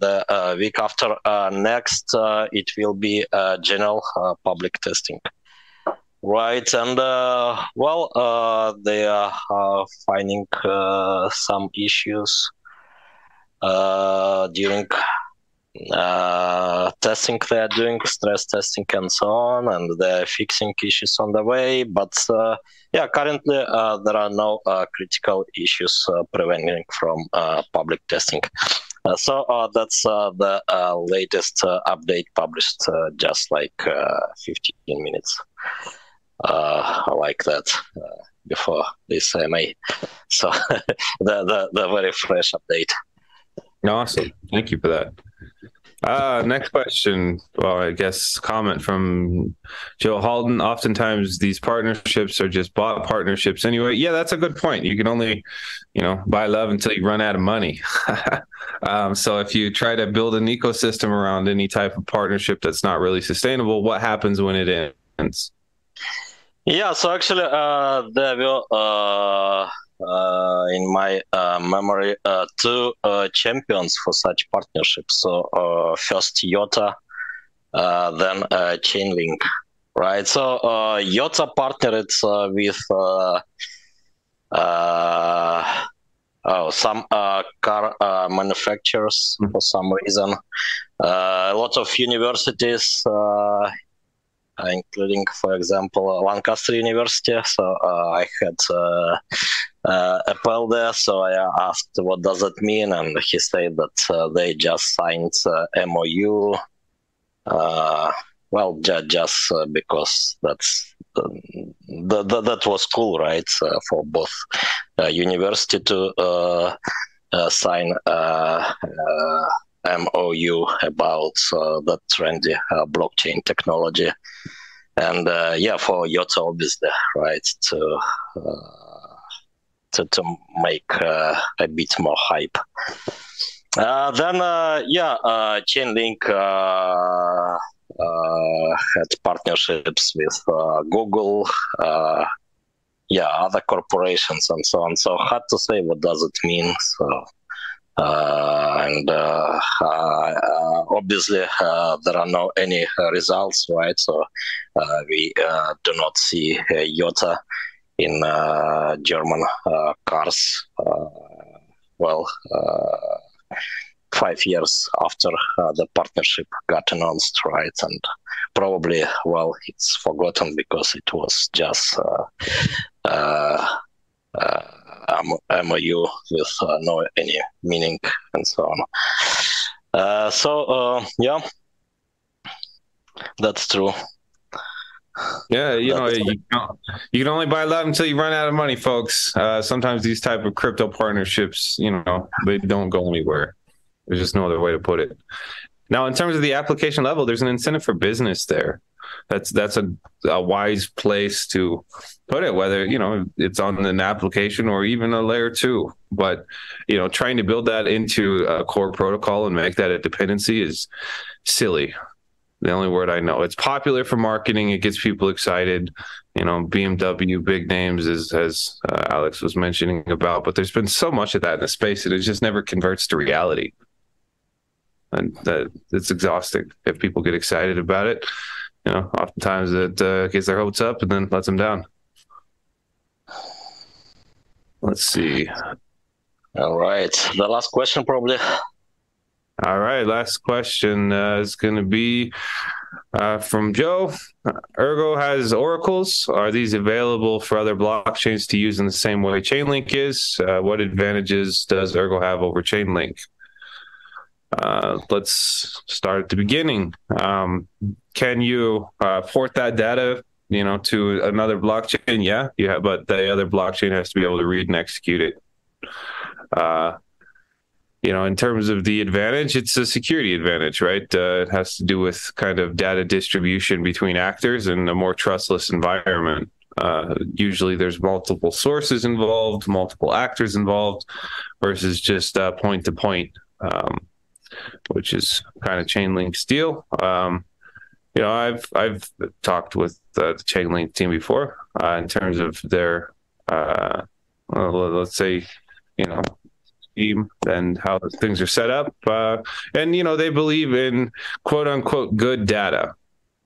the week after next, it will be general public testing. Right, and uh, well, uh, they are uh, finding uh, some issues uh, during uh, testing. They are doing stress testing and so on, and they're fixing issues on the way. But yeah, currently there are no critical issues preventing from public testing. so that's the latest update published just like 15 minutes uh, like that uh, before this MA. So [laughs] the, the, the very fresh update. Awesome. Thank you for that. Uh, next question. Well, I guess comment from Joe Halden. Oftentimes, these partnerships are just bought partnerships anyway. Yeah, that's a good point. You can only, you know, buy love until you run out of money. [laughs] um, so if you try to build an ecosystem around any type of partnership that's not really sustainable, what happens when it ends? Yeah, so actually, uh, there were uh, uh, in my uh, memory uh, two uh, champions for such partnerships. So first IOTA, then Chainlink, right? So IOTA partnered with oh, some car manufacturers mm-hmm. for some reason. a lot of universities uh, including, for example, Lancaster University. So uh, I had uh, Apple there, so I asked what does it mean, and he said that they just signed MOU. well, ju- just because that's th- th- that was cool, right? Uh, for both uh, university to uh, sign MOU about the trendy blockchain technology and uh, yeah, for IOTA obviously, right, to uh, to to make uh, a bit more hype. Uh, then uh, yeah, uh, Chainlink had partnerships with Google, yeah, other corporations and so on. So hard to say what does it mean. So uh, and uh, uh, obviously there are no any results, right? So we do not see IOTA in German cars. well, five years after uh, the partnership got announced, right? And probably, well, it's forgotten because it was just uh, uh, uh MOU with uh, no any meaning and so on. Uh, so yeah, that's true. Yeah, you know, you, you can only buy love until you run out of money, folks. Uh, sometimes these type of crypto partnerships, you know, they don't go anywhere. There's just no other way to put it. Now, in terms of the application level, there's an incentive for business there. That's that's a, a wise place to put it, whether you know it's on an application or even a layer two. But you know, trying to build that into a core protocol and make that a dependency is silly the only word I know. It's popular for marketing. It gets people excited. You know, BMW, big names, as as uh, Alex was mentioning about. But there's been so much of that in the space that it just never converts to reality, and that it's exhausting. If people get excited about it, you know, oftentimes it uh, gets their hopes up and then lets them down. Let's see. All right, the last question probably. All right, last question uh, is going to be uh, from Joe. Ergo has oracles. Are these available for other blockchains to use in the same way Chainlink is? Uh, what advantages does Ergo have over Chainlink? Uh, let's start at the beginning. Um, can you uh, port that data, you know, to another blockchain? Yeah, yeah, but the other blockchain has to be able to read and execute it. Uh, you know, in terms of the advantage, it's a security advantage, right? Uh, it has to do with kind of data distribution between actors and a more trustless environment. Uh, usually there's multiple sources involved, multiple actors involved, versus just point to point, which is kind of Chainlink's deal. Um, you know, I've I've talked with the, the Chainlink team before uh, in terms of their, uh, well, let's say, you know, team and how things are set up. Uh, and, you know, they believe in quote unquote good data.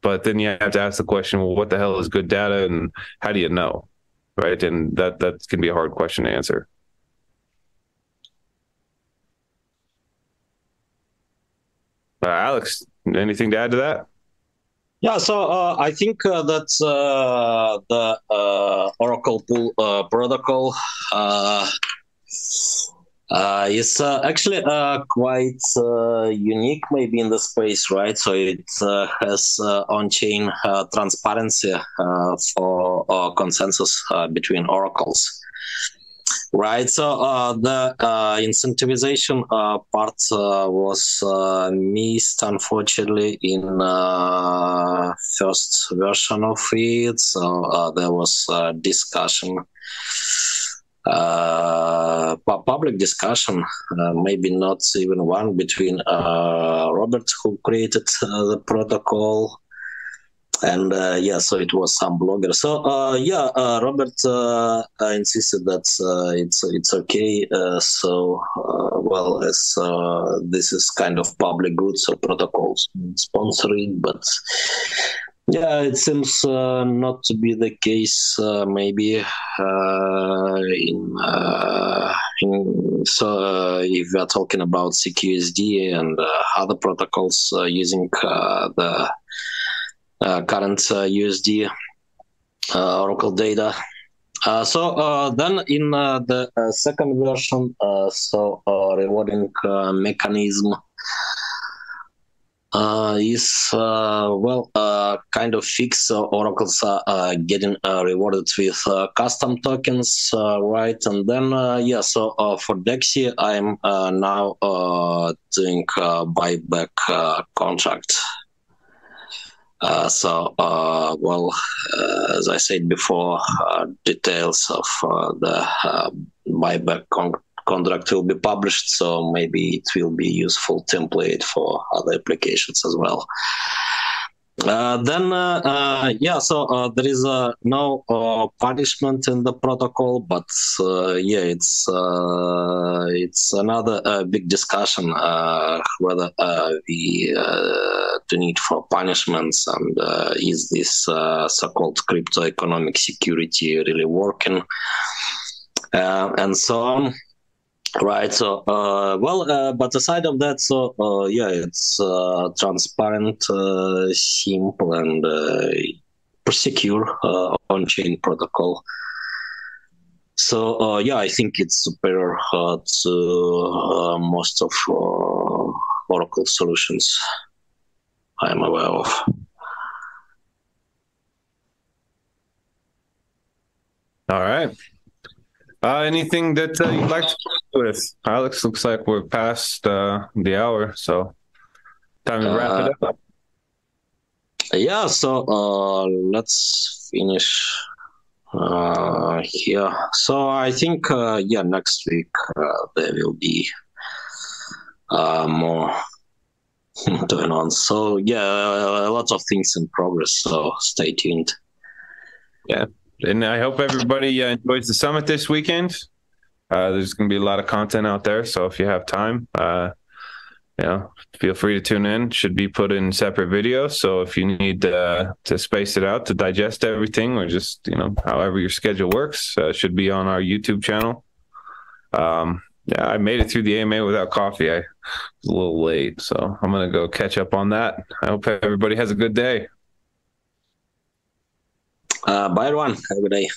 But then you have to ask the question, well, what the hell is good data and how do you know? Right. And that, that can be a hard question to answer. Uh, Alex, anything to add to that? Yeah, so uh, I think uh, that uh, the uh, Oracle pool uh, protocol uh, uh, actually quite unique, maybe in the space, right? So it has on-chain transparency for consensus between oracles, right? So the incentivization part was missed, unfortunately, in first version of it. So there was discussion uh, public discussion, uh, maybe not even one between uh, Robert, who created uh, the protocol, and uh, yeah, so it was some blogger. So uh, yeah, Robert insisted that it's it's okay. so well, as this is kind of public goods, or protocols sponsoring, but yeah, it seems uh, not to be the case. Uh, maybe uh, in, uh, in so uh, if we are talking about SigUSD and uh, other protocols using the Uh, current uh, USD uh, Oracle data. so then in the second version, so rewarding mechanism uh, is uh, well uh, kind of fixed. oracles are uh, getting uh, rewarded with uh, custom tokens, right? And then yeah, so for Dexy, I'm now doing buyback contract. Uh, so uh, well, uh, as I said before, details of the buyback contract contract will be published, so maybe it will be useful template for other applications as well. Uh, then, uh, uh, yeah, so uh, there is uh, no punishment in the protocol, but yeah, it's it's another big discussion whether we do need for punishments and is this so-called crypto economic security really working and so on. Right. So, uh, well, uh, but aside of that, so uh, yeah, it's uh, transparent, uh, simple, and uh, secure on-chain protocol. So yeah, I think it's superior to most of Oracle solutions I am aware of. All right. Uh, anything that uh, you'd like to with Alex? Looks like we're past uh, the hour, so time to wrap it up. Yeah, so uh, let's finish uh, here. So I think uh, yeah, next week there will be more [laughs] going on. So yeah, a lot of things in progress. So stay tuned. Yeah and I hope everybody uh, enjoys the summit this weekend. Uh, there's going to be a lot of content out there, so if you have time, uh, you know, feel free to tune in. Should be put in separate videos, so if you need uh, to space it out to digest everything, or just you know, however your schedule works, uh, should be on our YouTube channel. Um, yeah, I made it through the AMA without coffee. I was a little late, so I'm gonna go catch up on that. I hope everybody has a good day. Uh, bye, everyone. Have a good day.